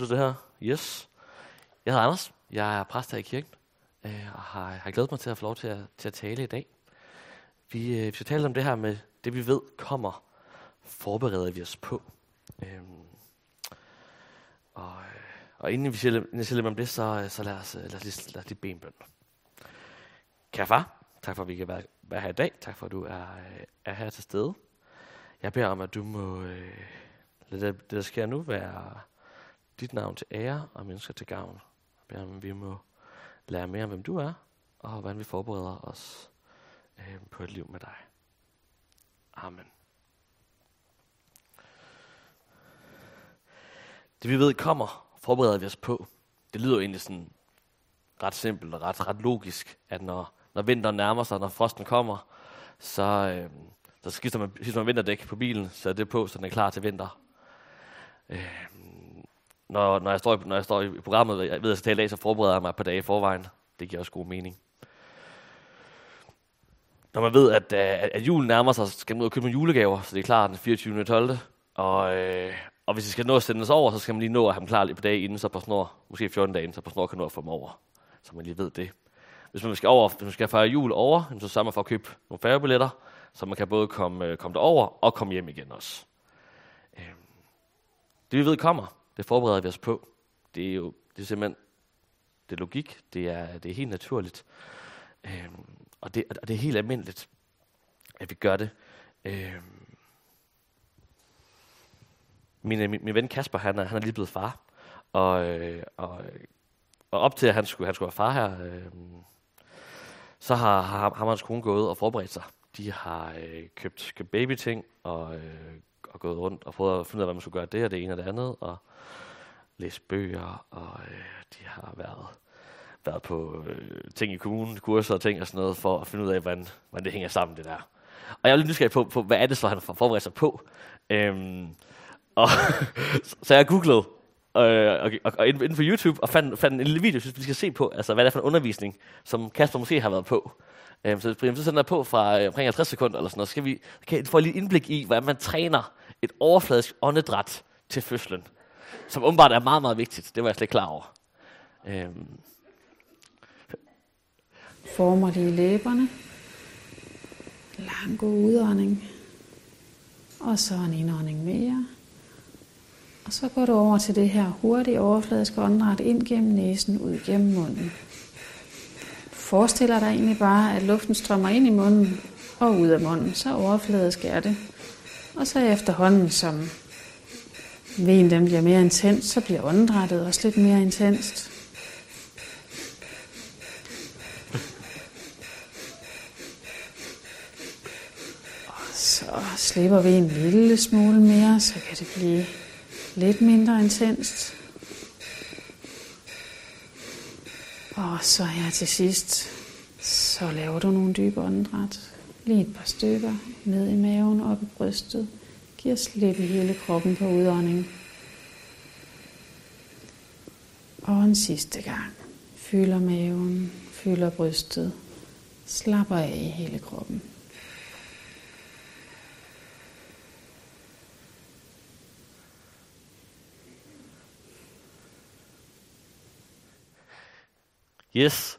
du det her? Yes. Jeg hedder Anders. Jeg er præst her i kirken, øh, og har, har glædet mig til at få lov til at, til at tale i dag. Vi, øh, vi skal tale om det her med, det vi ved kommer, forbereder vi os på. Øhm, og, øh, og inden vi siger, inden siger lidt om det, så, så lad, os, øh, lad, os lige, lad os lige bede en bøn. Kære far, tak for at vi kan være, være her i dag. Tak for at du er, øh, er her til stede. Jeg beder om, at du må øh, lade det, det, der sker nu, være dit navn til ære og mennesker til gavn. Jeg beder om, vi må lære mere om, hvem du er, og hvordan vi forbereder os øh, på et liv med dig. Amen. Det vi ved kommer, forbereder vi os på. Det lyder jo egentlig sådan ret simpelt og ret, ret logisk, at når, når vinteren nærmer sig, når frosten kommer, så, øh, så skifter man, skifter man vinterdæk på bilen, så det på, så den er klar til vinter. Øh, når, når, jeg står, når jeg står i programmet, jeg ved, at tale af, så forbereder jeg mig på dage i forvejen. Det giver også god mening. Når man ved, at, øh, at, at julen nærmer sig, så skal man ud og købe nogle julegaver, så det er klar den 24. 12. Og, øh, og hvis det skal nå at sendes over, så skal man lige nå at have dem klar lige på dage inden, så på snor, måske 14 dage inden, så på snor kan nå at få dem over. Så man lige ved det. Hvis man skal, over, hvis man skal fejre jul over, så sørger man for at købe nogle færgebilletter, så man kan både komme, øh, komme derover og komme hjem igen også. Øh, det vi ved kommer, det forbereder vi os på. Det er jo det er simpelthen det er logik, det er, det er helt naturligt. Øhm, og, det, og det er helt almindeligt, at vi gør det. Øhm, min, min, min ven Kasper, han er, han er lige blevet far. Og, øh, og, og op til, at han skulle, han skulle være far her, øh, så har, har, har hans kone gået og forberedt sig. De har øh, købt, købt babyting og, øh, og gået rundt og prøvet at finde ud af, hvad man skulle gøre det og det ene og det andet. Og læst bøger, og øh, de har været, været på øh, ting i kommunen, kurser og ting og sådan noget, for at finde ud af, hvordan, hvordan det hænger sammen, det der. Og jeg er lidt nysgerrig på, på hvad er det så, han forbereder sig på. Øhm, og så jeg googlede øh, og, og, og inden for YouTube og fandt, fandt en lille video, synes vi skal se på, altså hvad det er for en undervisning, som Kasper måske har været på. Øhm, så Brian, så sender jeg på fra øh, omkring 50 sekunder eller sådan noget. Så skal vi kan få lige indblik i, hvordan man træner et overfladisk åndedræt til fødslen som åbenbart er meget, meget vigtigt. Det var jeg slet ikke klar over. Øhm. Former de i læberne. Lang god udånding. Og så en indånding mere. Og så går du over til det her hurtige overfladiske åndedræt ind gennem næsen, ud gennem munden. Forestiller dig egentlig bare, at luften strømmer ind i munden og ud af munden. Så overfladisk er det. Og så efterhånden, som Venen den bliver mere intens, så bliver åndedrættet også lidt mere intenst. Og så slipper vi en lille smule mere, så kan det blive lidt mindre intenst. Og så her til sidst, så laver du nogle dybe åndedræt. Lige et par stykker ned i maven, op i brystet. Giv slip i hele kroppen på udånding. Og en sidste gang. Fylder maven, fylder brystet. Slapper af i hele kroppen. Yes.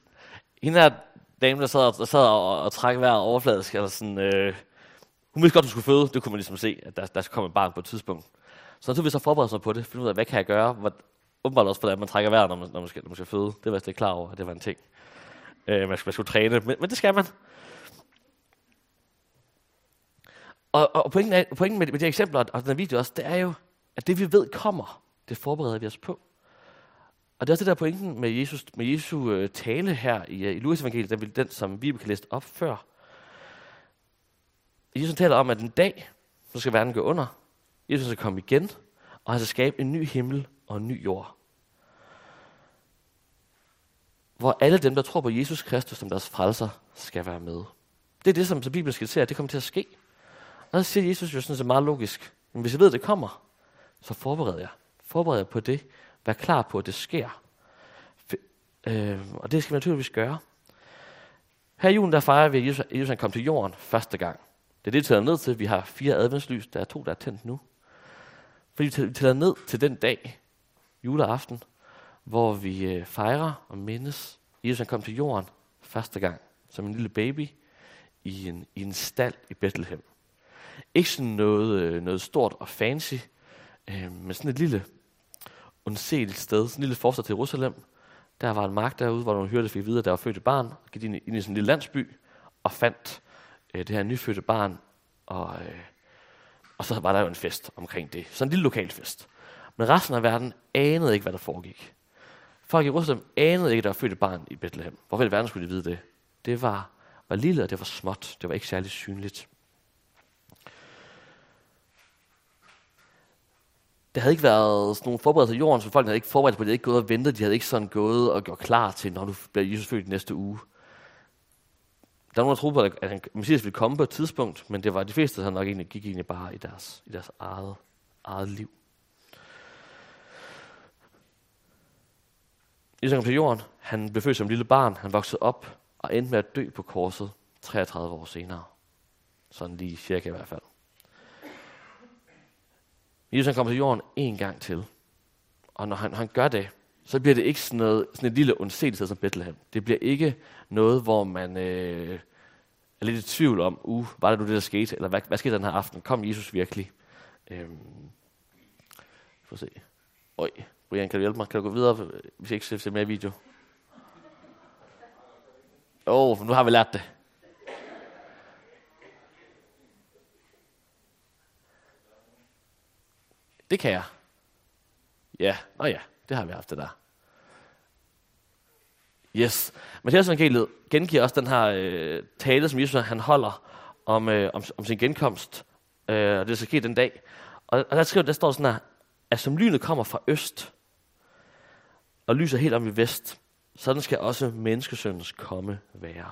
En af dame, der sad, der sad og, og trak vejret overfladisk, eller sådan, øh, hun vidste godt, hun skulle føde. Det kunne man ligesom se, at der, der skulle komme et barn på et tidspunkt. Så så vi så forberedte sig på det, finde ud af, hvad kan jeg gøre? Hvad, åbenbart også, hvordan man trækker vejret, når man, når man, skal, når man skal føde. Det var jeg slet ikke klar over, at det var en ting. Øh, man, skulle, man skulle træne, men, men det skal man. Og, og pointen, er, pointen med, med de eksempler og den video også, det er jo, at det vi ved kommer, det forbereder vi os på. Og det er også det der pointen med Jesus, med Jesu øh, tale her i, øh, i Lukas evangeliet, den, den som vi kan læse op før. Jesus taler om, at en dag, så skal verden gå under. Jesus skal komme igen, og han skal skabe en ny himmel og en ny jord. Hvor alle dem, der tror på Jesus Kristus som deres frelser, skal være med. Det er det, som, så Bibelen skal se, at det kommer til at ske. Og så siger Jesus jo sådan så meget logisk, men hvis jeg ved, at det kommer, så forbereder jeg. Forbereder jeg på det. Vær klar på, at det sker. Øh, og det skal vi naturligvis gøre. Her i julen, der fejrer vi, at Jesus, Jesus han kom til jorden første gang. Det er det, vi tæller ned til. Vi har fire adventslys. Der er to, der er tændt nu. Fordi vi tæller ned til den dag, juleaften, hvor vi øh, fejrer og mindes, Jesus han kom til jorden første gang som en lille baby i en, i en stald i Bethlehem. Ikke sådan noget, øh, noget stort og fancy, øh, men sådan et lille undseligt sted, sådan en lille forstad til Jerusalem. Der var en mark derude, hvor nogle hørte fik videre, at der var født et barn, og gik ind, ind i sådan en lille landsby, og fandt øh, det her nyfødte barn, og, øh, og så var der jo en fest omkring det. Sådan en lille lokal fest. Men resten af verden anede ikke, hvad der foregik. Folk i Jerusalem anede ikke, at der var født et barn i Bethlehem. Hvorfor i verden skulle de vide det? Det var, var lille, og det var småt. Det var ikke særlig synligt. Der havde ikke været sådan nogle forberedelser i jorden, så folk havde ikke forberedt på det. De havde ikke gået og ventet. De havde ikke sådan gået og gjort klar til, når du bliver Jesus født næste uge. Der er nogen, der troede på, at han, Messias ville komme på et tidspunkt, men det var de fleste, der nok egentlig gik egentlig bare i deres, i deres eget, eget liv. Jesus kom til jorden. Han blev født som lille barn. Han voksede op og endte med at dø på korset 33 år senere. Sådan lige cirka i hvert fald. Jesus han kommer til jorden en gang til. Og når han, han gør det, så bliver det ikke sådan, noget, sådan et lille undseligt som Bethlehem. Det bliver ikke noget, hvor man øh, er lidt i tvivl om, uh, var det nu det, der skete? Eller hvad, hvad skete den her aften? Kom Jesus virkelig? Øhm, får se. Øj, Brian, kan du hjælpe mig? Kan du gå videre, hvis jeg ikke ser mere video? Åh, oh, nu har vi lært det. Det kan jeg. Ja, nå ja, det har vi haft det der. Yes. Matthæus evangeliet gengiver også den her øh, tale, som Jesus han holder om, øh, om, om sin genkomst. Øh, og det skal ske den dag. Og, og der, skriver, der står sådan her, at som lynet kommer fra øst, og lyser helt om i vest, sådan skal også menneskesøndens komme være.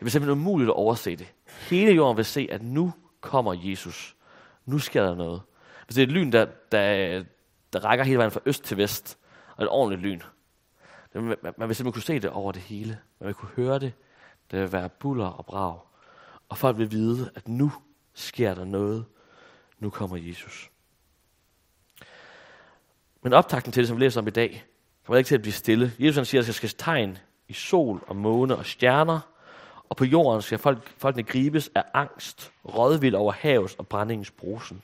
Det er simpelthen umuligt at overse det. Hele jorden vil se, at nu kommer Jesus. Nu sker der noget. Hvis det er et lyn, der, der, der rækker hele vejen fra øst til vest, og et ordentligt lyn, man, man vil simpelthen kunne se det over det hele. Man vil kunne høre det. Det vil være buller og brag. Og folk vil vide, at nu sker der noget. Nu kommer Jesus. Men optakten til det, som vi læser om i dag, kommer ikke til at blive stille. Jesus han siger, at der skal tegn i sol og måne og stjerner, og på jorden skal folk, folkene gribes af angst, rådvild over havets og brændingens brusen.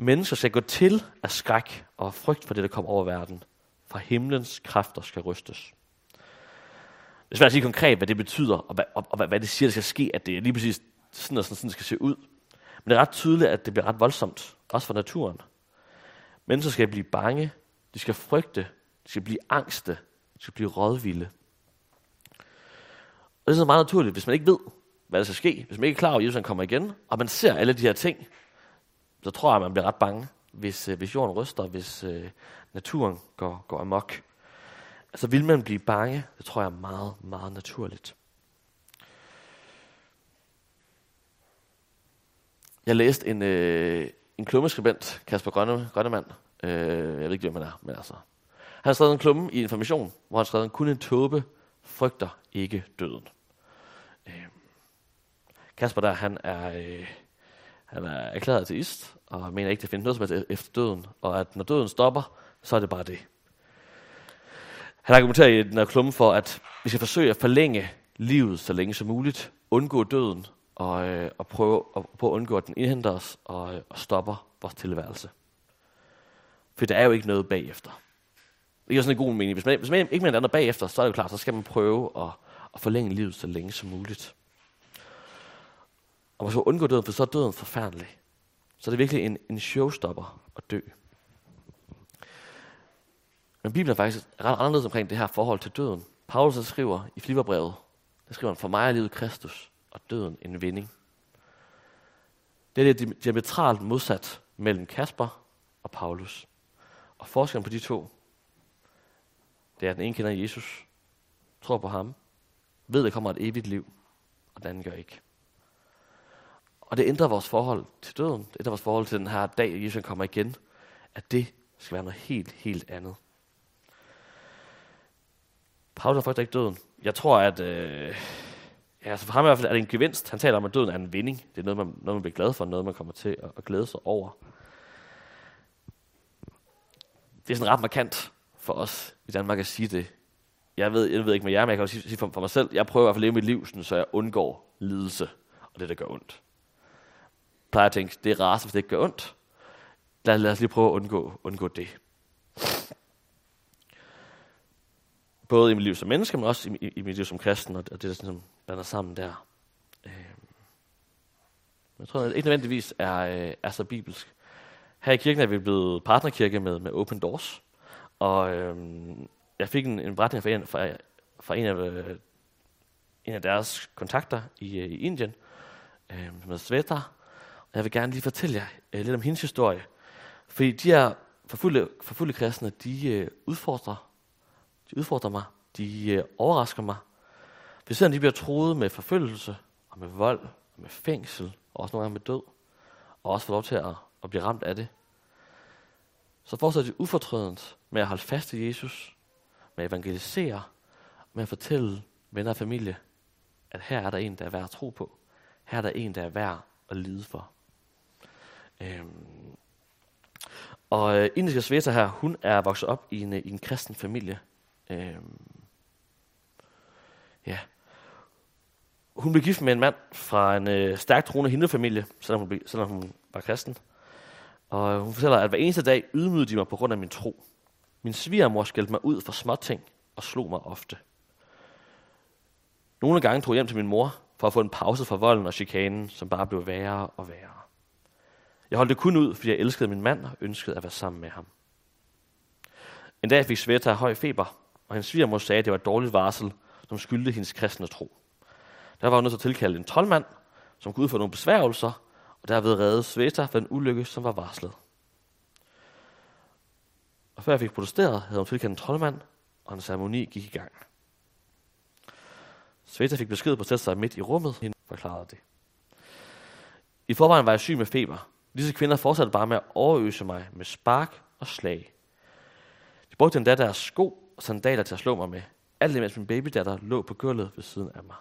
Mennesker skal gå til af skræk og frygt for det, der kommer over verden. For himlens kræfter skal rystes. Det er svært at sige konkret, hvad det betyder, og hvad, og, og hvad, hvad det siger, der skal ske, at det er lige præcis sådan og sådan, sådan skal se ud. Men det er ret tydeligt, at det bliver ret voldsomt, også for naturen. Mennesker skal blive bange, de skal frygte, de skal blive angste, de skal blive rådvilde. Og det er så meget naturligt, hvis man ikke ved, hvad der skal ske, hvis man ikke er klar over, at Jesus kommer igen, og man ser alle de her ting, så tror jeg, at man bliver ret bange, hvis, øh, hvis jorden ryster, hvis øh, naturen går, går amok. Så vil man blive bange, det tror jeg er meget, meget naturligt. Jeg læste en, øh, en klummeskribent, Kasper Grønne, Grønnemann, øh, jeg ved ikke, hvem han er, men altså. Han skrev en klumme i Information, hvor han skrev, skrevet, kun en tåbe frygter ikke døden. Øh, Kasper der, han er, øh, han er erklæret ateist, og mener ikke, det findes noget som helst efter døden, og at når døden stopper, så er det bare det. Han argumenterer i den her klumme for, at vi skal forsøge at forlænge livet så længe som muligt, undgå døden, og, øh, og prøve, at, prøve at undgå, at den indhenter os og, øh, og stopper vores tilværelse. For der er jo ikke noget bagefter. Det er sådan en god mening. Hvis man, hvis man ikke mener noget bagefter, så er det jo klart, så skal man prøve at, at forlænge livet så længe som muligt. Og hvis du undgår døden, for så er døden forfærdelig. Så det virkelig en, en showstopper at dø. Men Bibelen er faktisk ret anderledes omkring det her forhold til døden. Paulus skriver i Filipperbrevet, der skriver han, for mig er livet Kristus, og døden en vinding. Det er det diametralt modsat mellem Kasper og Paulus. Og forskellen på de to, det er, at den ene kender Jesus, tror på ham, ved, at der kommer et evigt liv, og den anden gør ikke. Og det ændrer vores forhold til døden. Det ændrer vores forhold til den her dag, Jesus kommer igen. At det skal være noget helt, helt andet. Paulus har ikke døden. Jeg tror, at... Øh, ja, altså for ham i hvert fald er det en gevinst. Han taler om, at døden er en vinding. Det er noget, man, noget, man bliver glad for. Noget, man kommer til at, at glæde sig over. det er sådan ret markant for os i Danmark at sige det. Jeg ved, jeg ved ikke med jer, men jeg kan også sige for, for mig selv, jeg prøver i hvert fald at leve mit liv, sådan, så jeg undgår lidelse og det, der gør ondt. Jeg plejer at tænke, det er rart, hvis det ikke gør ondt. Lad, lad os lige prøve at undgå, undgå det. Både i mit liv som menneske, men også i, i, i mit liv som kristen, og det, og det der sådan, blander sammen der. Øh. Jeg tror, at det ikke nødvendigvis er, øh, er så bibelsk. Her i kirken er vi blevet partnerkirke med, med Open Doors, og øh, jeg fik en, en beretning fra en, fra, fra en, af, øh, en af deres kontakter i, øh, i Indien, øh, med Sveta. Og jeg vil gerne lige fortælle jer øh, lidt om hendes historie. Fordi de her forfulde, forfulde kristne, de øh, udfordrer, de udfordrer mig, de øh, overrasker mig. Vi ser, at de bliver troet med forfølgelse, og med vold, og med fængsel, og også nogle gange med død, og også får lov til at, at blive ramt af det. Så fortsætter de ufortrødent med at holde fast i Jesus, med at evangelisere, med at fortælle venner og familie, at her er der en, der er værd at tro på. Her er der en, der er værd at lide for. Øhm. Og øh, indiske Sveta her, hun er vokset op i en, øh, i en kristen familie. Øhm. Ja. Hun blev gift med en mand fra en øh, stærkt troende hindufamilie, selvom hun, blev, selvom hun var kristen. Og øh, hun fortæller, at hver eneste dag ydmygede de mig på grund af min tro. Min svigermor skældte mig ud for småting og slog mig ofte. Nogle gange tog jeg hjem til min mor for at få en pause fra volden og chikanen, som bare blev værre og værre. Jeg holdt det kun ud, fordi jeg elskede min mand og ønskede at være sammen med ham. En dag fik Sveta høj feber, og hendes svigermor sagde, at det var et dårligt varsel, som skyldte hendes kristne tro. Der var hun nødt til at tilkalde en troldmand, som kunne udføre nogle besværgelser, og derved redde Sveta for en ulykke, som var varslet. Og før jeg fik protesteret, havde hun tilkaldt en troldmand, og en ceremoni gik i gang. Sveta fik besked på at sætte sig midt i rummet, hende forklarede det. I forvejen var jeg syg med feber. Disse kvinder fortsatte bare med at overøse mig med spark og slag. De brugte endda deres sko og sandaler til at slå mig med, alt imens min babydatter lå på gulvet ved siden af mig.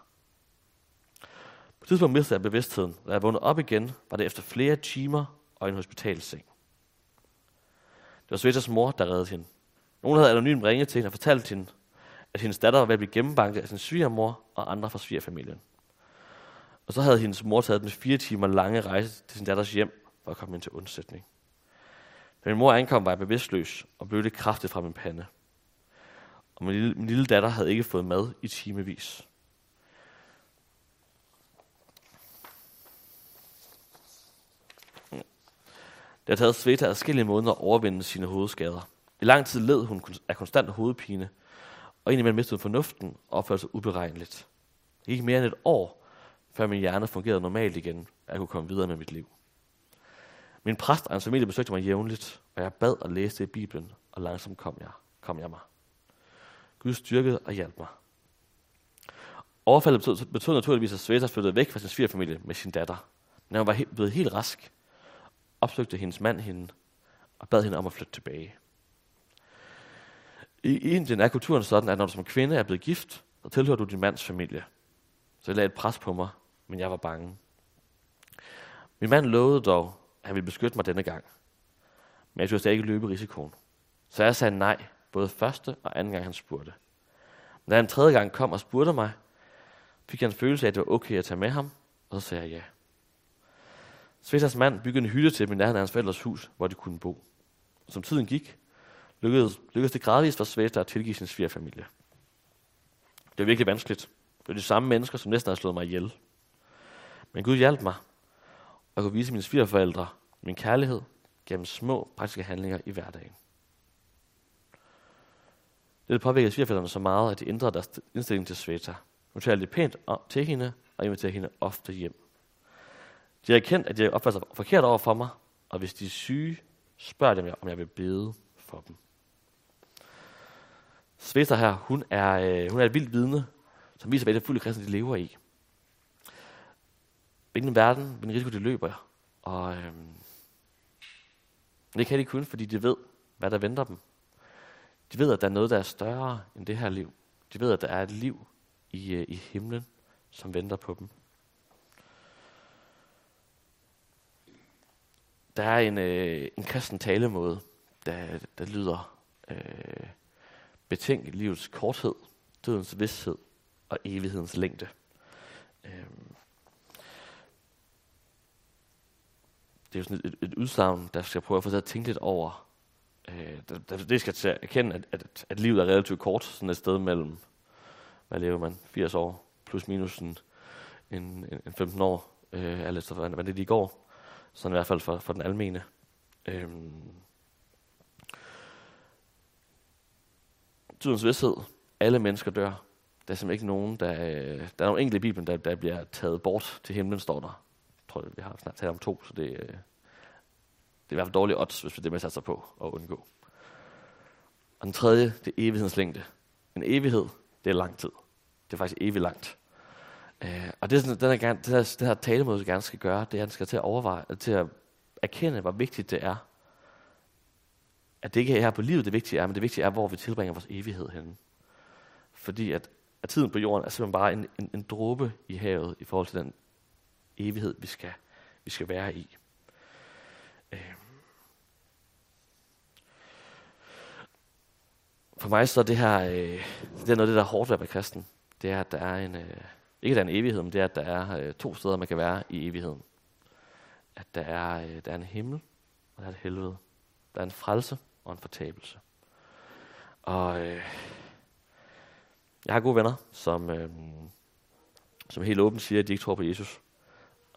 På et tidspunkt mistede jeg bevidstheden. Da jeg vågnede op igen, var det efter flere timer og en hospitalseng. Det var Svetas mor, der reddede hende. Nogen havde anonymt ringet til hende og fortalt hende, at hendes datter var ved at blive gennembanket af sin svigermor og andre fra svigerfamilien. Og så havde hendes mor taget den fire timer lange rejse til sin datters hjem for at komme ind til undsætning. Da min mor ankom, var jeg bevidstløs og blødte kraftigt fra min pande. Og min lille, min lille datter havde ikke fået mad i timevis. Det har taget Sveta adskillige måneder at overvinde sine hovedskader. I lang tid led hun af konstant hovedpine, og indimellem mistede hun fornuften og opførte sig uberegneligt. Det gik mere end et år, før min hjerne fungerede normalt igen, og jeg kunne komme videre med mit liv. Min præst og hans familie besøgte mig jævnligt, og jeg bad og læste i Bibelen, og langsomt kom jeg, kom jeg mig. Gud styrkede og hjalp mig. Overfaldet betød, betød naturligvis, at Sveta flyttede væk fra sin svigerfamilie med sin datter. Men hun var he- blevet helt rask, opsøgte hendes mand hende og bad hende om at flytte tilbage. I Indien er kulturen sådan, at når du som kvinde er blevet gift, så tilhører du din mands familie. Så jeg lagde et pres på mig, men jeg var bange. Min mand lovede dog, han ville beskytte mig denne gang. Men jeg turde ikke løbe risikoen. Så jeg sagde nej, både første og anden gang han spurgte. Men da han tredje gang kom og spurgte mig, fik jeg en følelse af, at det var okay at tage med ham, og så sagde jeg ja. Svetas mand byggede en hytte til min nærheden af hans forældres hus, hvor de kunne bo. Og som tiden gik, lykkedes, lykkedes det gradvist for Sveta at tilgive sin svigerfamilie. Det var virkelig vanskeligt. Det var de samme mennesker, som næsten havde slået mig ihjel. Men Gud hjalp mig, og kunne vise mine svigerforældre min kærlighed gennem små praktiske handlinger i hverdagen. Det påvirkede svigerforældrene så meget, at de ændrede deres indstilling til Sveta. Nu talte de pænt til hende og inviterede hende ofte hjem. De har erkendt, at de opfører sig forkert over for mig, og hvis de er syge, spørger dem, om jeg vil bede for dem. Sveta her, hun er, øh, hun er et vildt vidne, som viser, hvad det fulde kristne de lever i. Hvilken verden, hvilken risiko de løber. Og øhm, det kan de kun, fordi de ved, hvad der venter dem. De ved, at der er noget, der er større end det her liv. De ved, at der er et liv i, øh, i himlen, som venter på dem. Der er en, øh, en kristen talemåde, der, der lyder, øh, betænk livets korthed, dødens vidshed og evighedens længde. Øh, det er jo sådan et, et, et udsagn, der skal prøve at få sig at tænke lidt over. Øh, det, det skal til at erkende, at, at, at livet er relativt kort, sådan et sted mellem, hvad lever man, 80 år, plus minus en, en, en 15 år, øh, alt efter hvordan det lige går. Sådan i hvert fald for, for den almene. Øh, Tidens vidshed. Alle mennesker dør. Der er simpelthen ikke nogen, der... Øh, der er nogle enkelte i Bibelen, der, der bliver taget bort til himlen, står der. Jeg vi har snart talt om to, så det, øh, det er i hvert fald dårligt odds, hvis vi det er med sig på at undgå. Og den tredje, det er evighedens længde. En evighed, det er lang tid. Det er faktisk evigt langt. Øh, og det, er sådan, den her, den her, den her talemåde, gerne skal gøre, det er, at han skal til at overveje, til at erkende, hvor vigtigt det er, at det ikke er her på livet, det vigtige er, men det vigtige er, hvor vi tilbringer vores evighed henne. Fordi at, at tiden på jorden er simpelthen bare en, en, en dråbe i havet i forhold til den evighed, vi skal, vi skal være i. Øh. For mig så er det her, øh, det er noget af det, der er hårdt ved at være kristen. Det er, at der er en, øh, ikke at der er en evighed, men det er, at der er øh, to steder, man kan være i evigheden. At der er, øh, der er en himmel, og der er et helvede. Der er en frelse og en fortabelse. Og øh, jeg har gode venner, som, øh, som helt åbent siger, at de ikke tror på Jesus.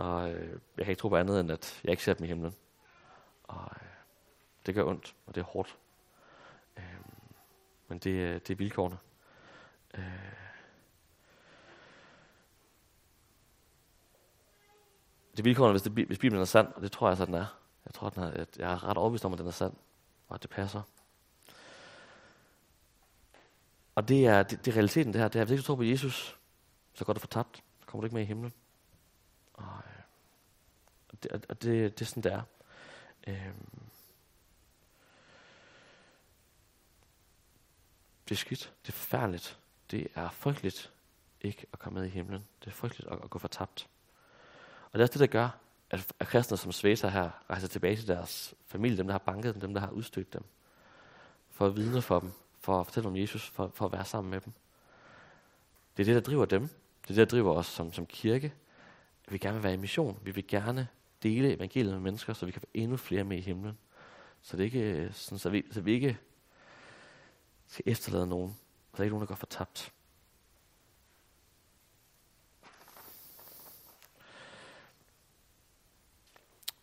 Og øh, jeg kan ikke tro på andet, end at jeg ikke ser dem i himlen. Og øh, det gør ondt, og det er hårdt. Øh, men det, øh, det er vilkårene. Øh, det er vilkårene, hvis, det, hvis Bibelen er sand, og det tror jeg så, den er. Jeg tror, den er, at jeg er ret overbevist om, at den er sand, og at det passer. Og det er, det, det er realiteten, det her. Det er, hvis ikke du tror på Jesus, så går du fortabt. Så kommer du ikke med i himlen. Og, øh, og, det, og det, det er sådan, det er. Øhm, det er skidt. Det er forfærdeligt. Det er frygteligt ikke at komme med i himlen. Det er frygteligt at, at gå fortabt. Og det er også det, der gør, at, at kristne som Sveta her rejser tilbage til deres familie, dem der har banket dem, dem der har udstødt dem, for at vidne for dem, for at fortælle om Jesus, for, for at være sammen med dem. Det er det, der driver dem. Det er det, der driver os som, som kirke. Vi gerne vil være i mission. Vi vil gerne dele evangeliet med mennesker, så vi kan få endnu flere med i himlen. Så det ikke øh, sådan, så vi, så vi ikke skal efterlade nogen. Så der er ikke nogen, der går fortabt.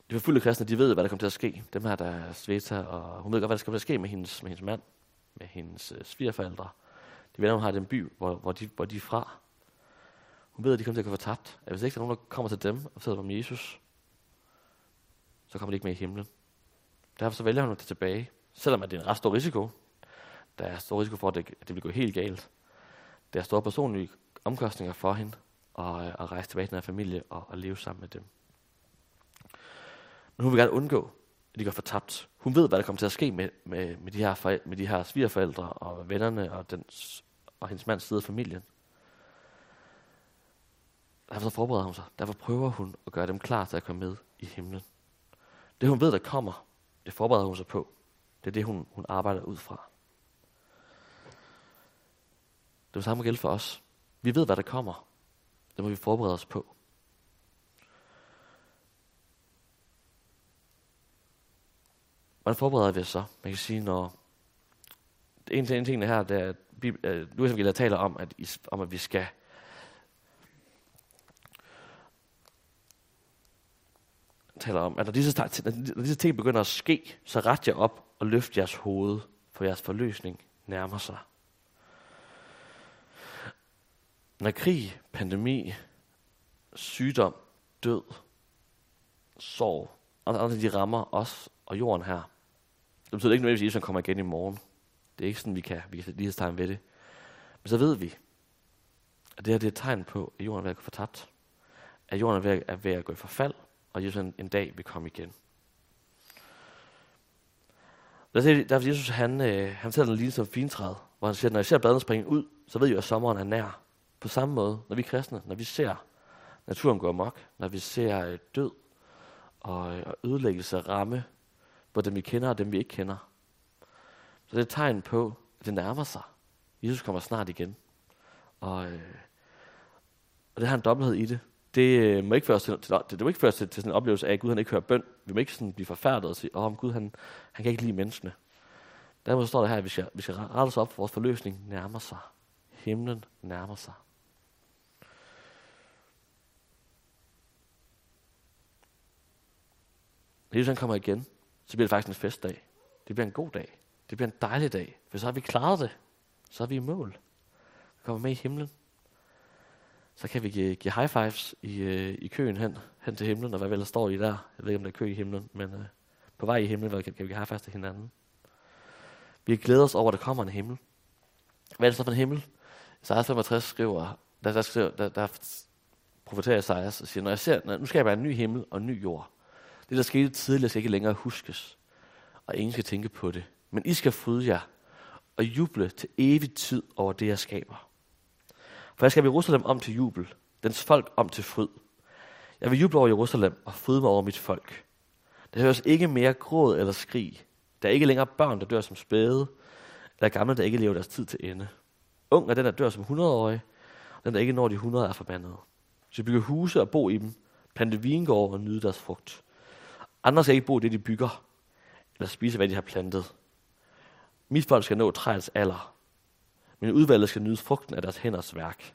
de forfulgte kristne, de ved, hvad der kommer til at ske. Dem her, der er Sveta, og hun ved godt, hvad der kommer til at ske med hendes, med hendes mand, med hendes øh, svigerforældre. De ved, hun har den by, hvor, hvor, de, hvor de er fra. Hun ved, at de kommer til at gå fortabt. At hvis ikke der er nogen, der kommer til dem og fortæller om Jesus, så kommer de ikke med i himlen. Derfor så vælger hun at tage tilbage, selvom at det er en ret stor risiko. Der er stor risiko for, at det, at det vil gå helt galt. Der er store personlige omkostninger for hende at, øh, at rejse tilbage til den her familie og at leve sammen med dem. Men hun vil gerne undgå, at de går fortabt. Hun ved, hvad der kommer til at ske med, med, med, de, her forældre, med de her svigerforældre og vennerne og, den, og hendes mands side af familien. Derfor så forbereder hun sig. Derfor prøver hun at gøre dem klar til at komme med i himlen. Det hun ved, der kommer, det forbereder hun sig på. Det er det, hun, hun arbejder ud fra. Det er samme gælde for os. Vi ved, hvad der kommer. Det må vi forberede os på. Hvordan forbereder vi os så? Man kan sige, når en ting, tingene her, det er, at Lukas Evangeliet taler om, at, om, at vi skal taler om, at når disse, når disse ting begynder at ske, så ret jer op og løft jeres hoved, for jeres forløsning nærmer sig. Når krig, pandemi, sygdom, død, sorg, og andre de rammer os og jorden her, det betyder ikke nødvendigvis, at Jesus kommer igen i morgen. Det er ikke sådan, vi kan, vi kan lige tegn ved det. Men så ved vi, at det her det er et tegn på, at jorden er ved at gå fortabt. At jorden er ved at, er ved at gå i forfald, og Jesus en, en dag vil komme igen. Der er Jesus, han, øh, han sætter den lige som fintræd, hvor han siger, at når jeg ser bladene springe ud, så ved jeg, at sommeren er nær. På samme måde, når vi er kristne, når vi ser naturen gå amok, når vi ser øh, død og, øh, og ødelæggelse ramme både dem vi kender og dem vi ikke kender. Så det er et tegn på, at det nærmer sig. Jesus kommer snart igen. Og, øh, og det har en dobbelthed i det. Det øh, må ikke føre os til, til, det, det må ikke føre os til, til sådan en oplevelse af, at Gud han ikke hører bøn. Vi må ikke sådan blive forfærdet og sige, åh, oh, Gud han, han kan ikke lide menneskene. Derfor står der her, at vi skal, vi skal rette os op, for vores forløsning nærmer sig. Himlen nærmer sig. Når Jesus han kommer igen, så bliver det faktisk en festdag. Det bliver en god dag. Det bliver en dejlig dag, for så har vi klaret det. Så er vi i mål. Vi kommer med i himlen. Så kan vi give, give high fives i, øh, i køen hen, hen til himlen, og hvad vel der står i der. Jeg ved ikke, om der er kø i himlen, men øh, på vej i himlen kan, kan vi give high fives til hinanden. Vi glæder os over, at der kommer en himmel. Hvad er det så for en himmel? Isaias 65 skriver, der, der, skriver, der, der profeterer Isaias og siger, når jeg ser, nu skal jeg være en ny himmel og en ny jord. Det, der skete tidligere, skal ikke længere huskes, og ingen skal tænke på det. Men I skal fryde jer og juble til evig tid over det, jeg skaber. For jeg skal Jerusalem om til jubel, dens folk om til fryd. Jeg vil juble over Jerusalem og fryde mig over mit folk. Der høres ikke mere gråd eller skrig. Der er ikke længere børn, der dør som spæde, eller gamle, der ikke lever deres tid til ende. Ung er den, der dør som 100-årig, og den, der ikke når de 100 er forbandet. Så bygger huse og bo i dem, plante vingårde og nyde deres frugt. Andre skal ikke bo i det, de bygger, eller spise, hvad de har plantet. Mit folk skal nå træets alder. Men udvalget skal nyde frugten af deres hænders værk.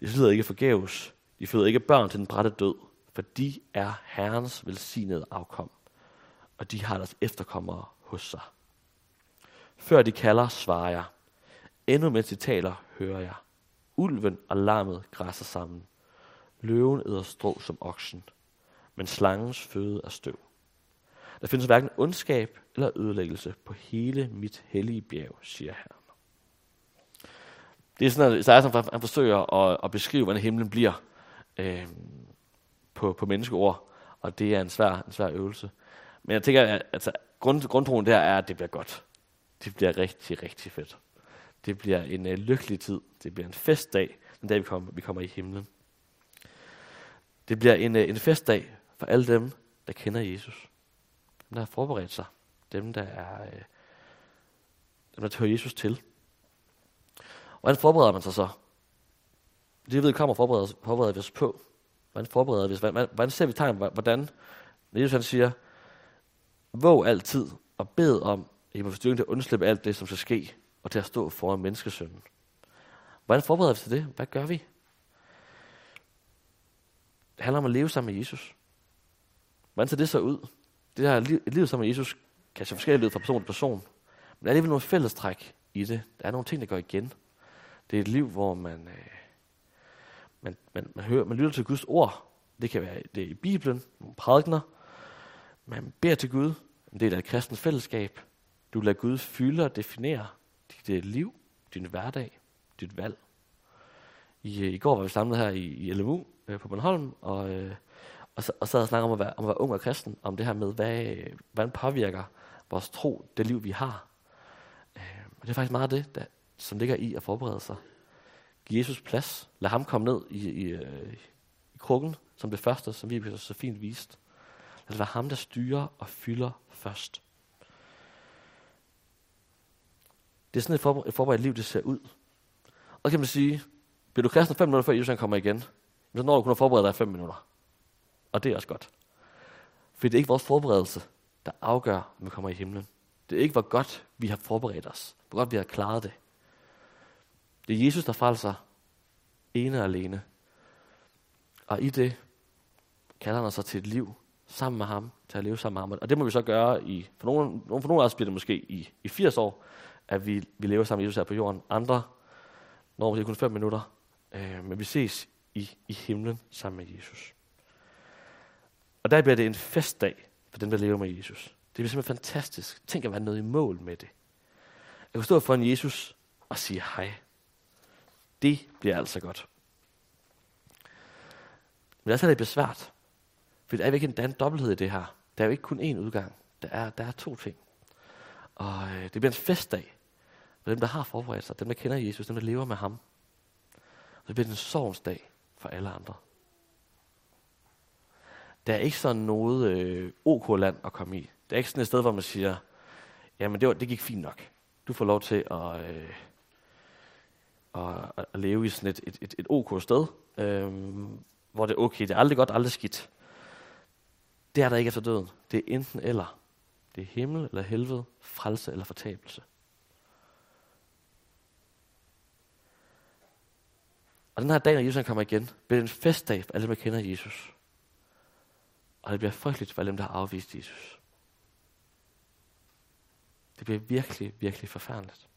De slider ikke forgæves. De føder ikke børn til den brætte død, for de er Herrens velsignede afkom, og de har deres efterkommere hos sig. Før de kalder, svarer jeg. Endnu mens de taler, hører jeg. Ulven og lammet græsser sammen. Løven æder strå som oksen, men slangens føde er støv. Der findes hverken ondskab eller ødelæggelse på hele mit hellige bjerg, siger Herren. Det er sådan, at Isaias han forsøger at, at beskrive, hvordan himlen bliver øh, på, på menneskeord, og det er en svær, en svær øvelse. Men jeg tænker, at altså, grund, grundtroen der er, at det bliver godt. Det bliver rigtig, rigtig fedt. Det bliver en øh, lykkelig tid. Det bliver en festdag, den dag vi kommer, vi kommer i himlen. Det bliver en, øh, en festdag for alle dem, der kender Jesus. Dem, der har forberedt sig. Dem, der er Øh, dem, der tør Jesus til. Hvordan forbereder man sig så? Det ved kommer forbereder, forbereder vi os på. Hvordan forbereder vi os? Hvordan, hvordan ser vi tegn? Hvordan? Når Jesus han siger, våg altid og bed om, at I må få styrken til at undslippe alt det, som skal ske, og til at stå foran menneskesønnen. Hvordan forbereder vi os til det? Hvad gør vi? Det handler om at leve sammen med Jesus. Hvordan ser det så ud? Det her liv, et liv sammen med Jesus kan se forskelligt ud fra person til person. Men der er alligevel nogle fællestræk i det. Der er nogle ting, der går igen. Det er et liv, hvor man, øh, man, man, man, hører, man lytter til Guds ord. Det kan være det er i Bibelen, nogle prædikner. Man beder til Gud, en del af et kristens fællesskab. Du lader Gud fylde og definere dit øh, liv, din hverdag, dit valg. I, øh, I går var vi samlet her i, i LMU øh, på Bornholm, og, øh, og, så, og sad og snakkede om at, være, om at være ung og kristen, om det her med, hvad, øh, hvordan påvirker vores tro det liv, vi har. Øh, og det er faktisk meget det, der, som ligger i at forberede sig. Giv Jesus plads. Lad ham komme ned i, i, øh, i krukken som det første, som vi så fint vist. Lad det være ham, der styrer og fylder først. Det er sådan et, forber- et forberedt liv, det ser ud. Og kan man sige, bliver du kristen fem minutter før Jesus kommer igen, så når du kun at forberede dig fem minutter. Og det er også godt. For det er ikke vores forberedelse, der afgør, om vi kommer i himlen. Det er ikke, hvor godt vi har forberedt os. Hvor godt vi har klaret det. Det er Jesus, der frelser ene og alene. Og i det kalder han sig til et liv sammen med ham, til at leve sammen med ham. Og det må vi så gøre i, for nogle, for nogle af os bliver det måske i, i 80 år, at vi, vi lever sammen med Jesus her på jorden. Andre når måske kun 5 minutter, øh, men vi ses i, i himlen sammen med Jesus. Og der bliver det en festdag for dem, der lever med Jesus. Det bliver simpelthen fantastisk. Tænk at være noget i mål med det. Jeg kunne stå foran Jesus og sige hej. Det bliver altså godt. Men der er det besvært. For der er jo ikke en, der er en dobbelthed i det her. Der er jo ikke kun én udgang. Der er, der er to ting. Og øh, det bliver en festdag for dem, der har forberedt sig. Dem, der kender Jesus. Dem, der lever med ham. Og det bliver en sovnsdag for alle andre. Der er ikke sådan noget øh, OK-land at komme i. Det er ikke sådan et sted, hvor man siger, jamen det, var, det gik fint nok. Du får lov til at, øh, at, at leve i sådan et, et, et, et ok sted, øh, hvor det er okay. Det er aldrig godt, aldrig skidt. Det er der ikke efter døden. Det er enten eller. Det er himmel eller helvede, frelse eller fortabelse. Og den her dag, når Jesus kommer igen, bliver det en festdag for alle, der kender Jesus. Og det bliver frygteligt for alle dem, der har afvist Jesus. Det bliver virkelig, virkelig forfærdeligt.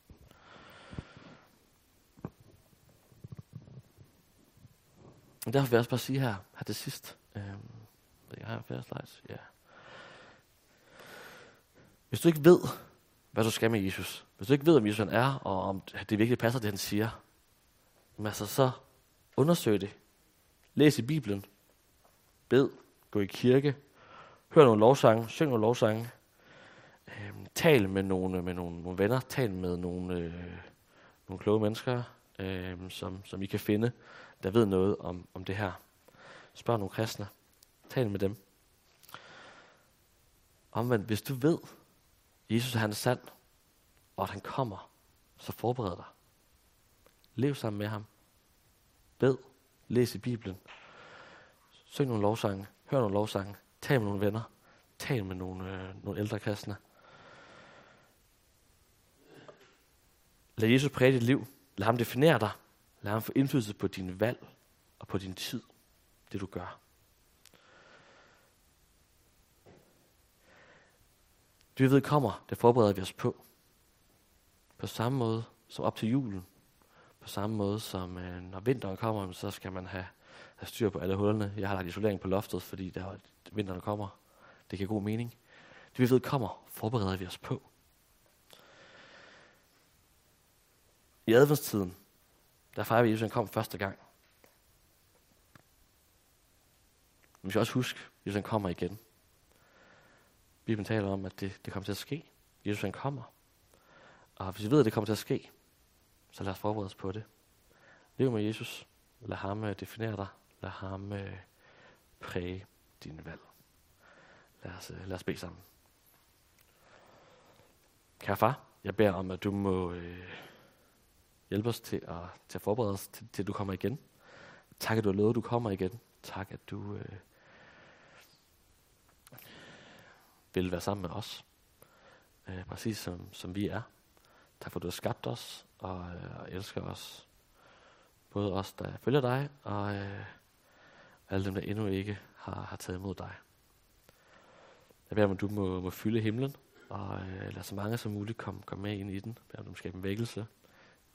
Og derfor vil jeg også bare sige her, her til sidst. Øhm, jeg har flere slides. Ja. Hvis du ikke ved, hvad du skal med Jesus, hvis du ikke ved, om Jesus han er, og om det virkelig passer, det han siger, jamen altså så undersøg det. Læs i Bibelen. Bed. Gå i kirke. Hør nogle lovsange. Syng nogle lovsange. Øhm, tal med nogle, med nogle, nogle venner. Tal med nogle, øh, nogle kloge mennesker, øh, som, som I kan finde, der ved noget om, om det her. Spørg nogle kristne. Tal med dem. Omvendt, hvis du ved, Jesus han er sand, og at han kommer, så forbered dig. Lev sammen med ham. Bed. Læs i Bibelen. Søg nogle lovsange. Hør nogle lovsange. Tal med nogle venner. Tal med nogle, øh, nogle ældre kristne. Lad Jesus præge dit liv. Lad ham definere dig. Lad ham få indflydelse på din valg og på din tid. Det du gør. Det vi ved kommer, det forbereder vi os på. På samme måde som op til julen. På samme måde som øh, når vinteren kommer, så skal man have, have styr på alle hullerne. Jeg har lagt isolering på loftet, fordi der, vinteren kommer. Det giver god mening. Det vi ved kommer, forbereder vi os på. I adventstiden, der fejrer vi, at Jesus kom første gang. Men vi skal også huske, at Jesus kommer igen. Bibelen taler om, at det, det kommer til at ske. Jesus han kommer. Og hvis vi ved, at det kommer til at ske, så lad os forberede os på det. Lev med Jesus. Lad ham øh, definere dig. Lad ham øh, præge dine valg. Lad os, øh, lad os bede sammen. Kære far, jeg beder om, at du må øh, hjælpe os til at, til at forberede os, til, til du kommer igen. Tak, at du har lovet, at du kommer igen. Tak, at du øh, vil være sammen med os. Øh, præcis som, som vi er. Tak for, at du har skabt os og, øh, og elsker os. Både os, der følger dig, og øh, alle dem, der endnu ikke har, har taget imod dig. Jeg beder om, at du må, må fylde himlen, og øh, lad så mange som muligt komme, komme med ind i den. Jeg beder om, du må skabe en vækkelse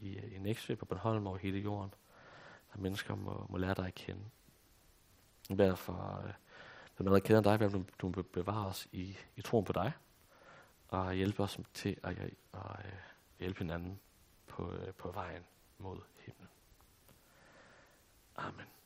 i, i Næksø, på Bornholm og hele jorden. at mennesker må, må lære dig at kende. Jeg beder for øh, dem, der kender dig, beder du, du bevare os i, i troen på dig, og hjælpe os til at, at, at, hjælpe hinanden på, øh, på vejen mod himlen. Amen.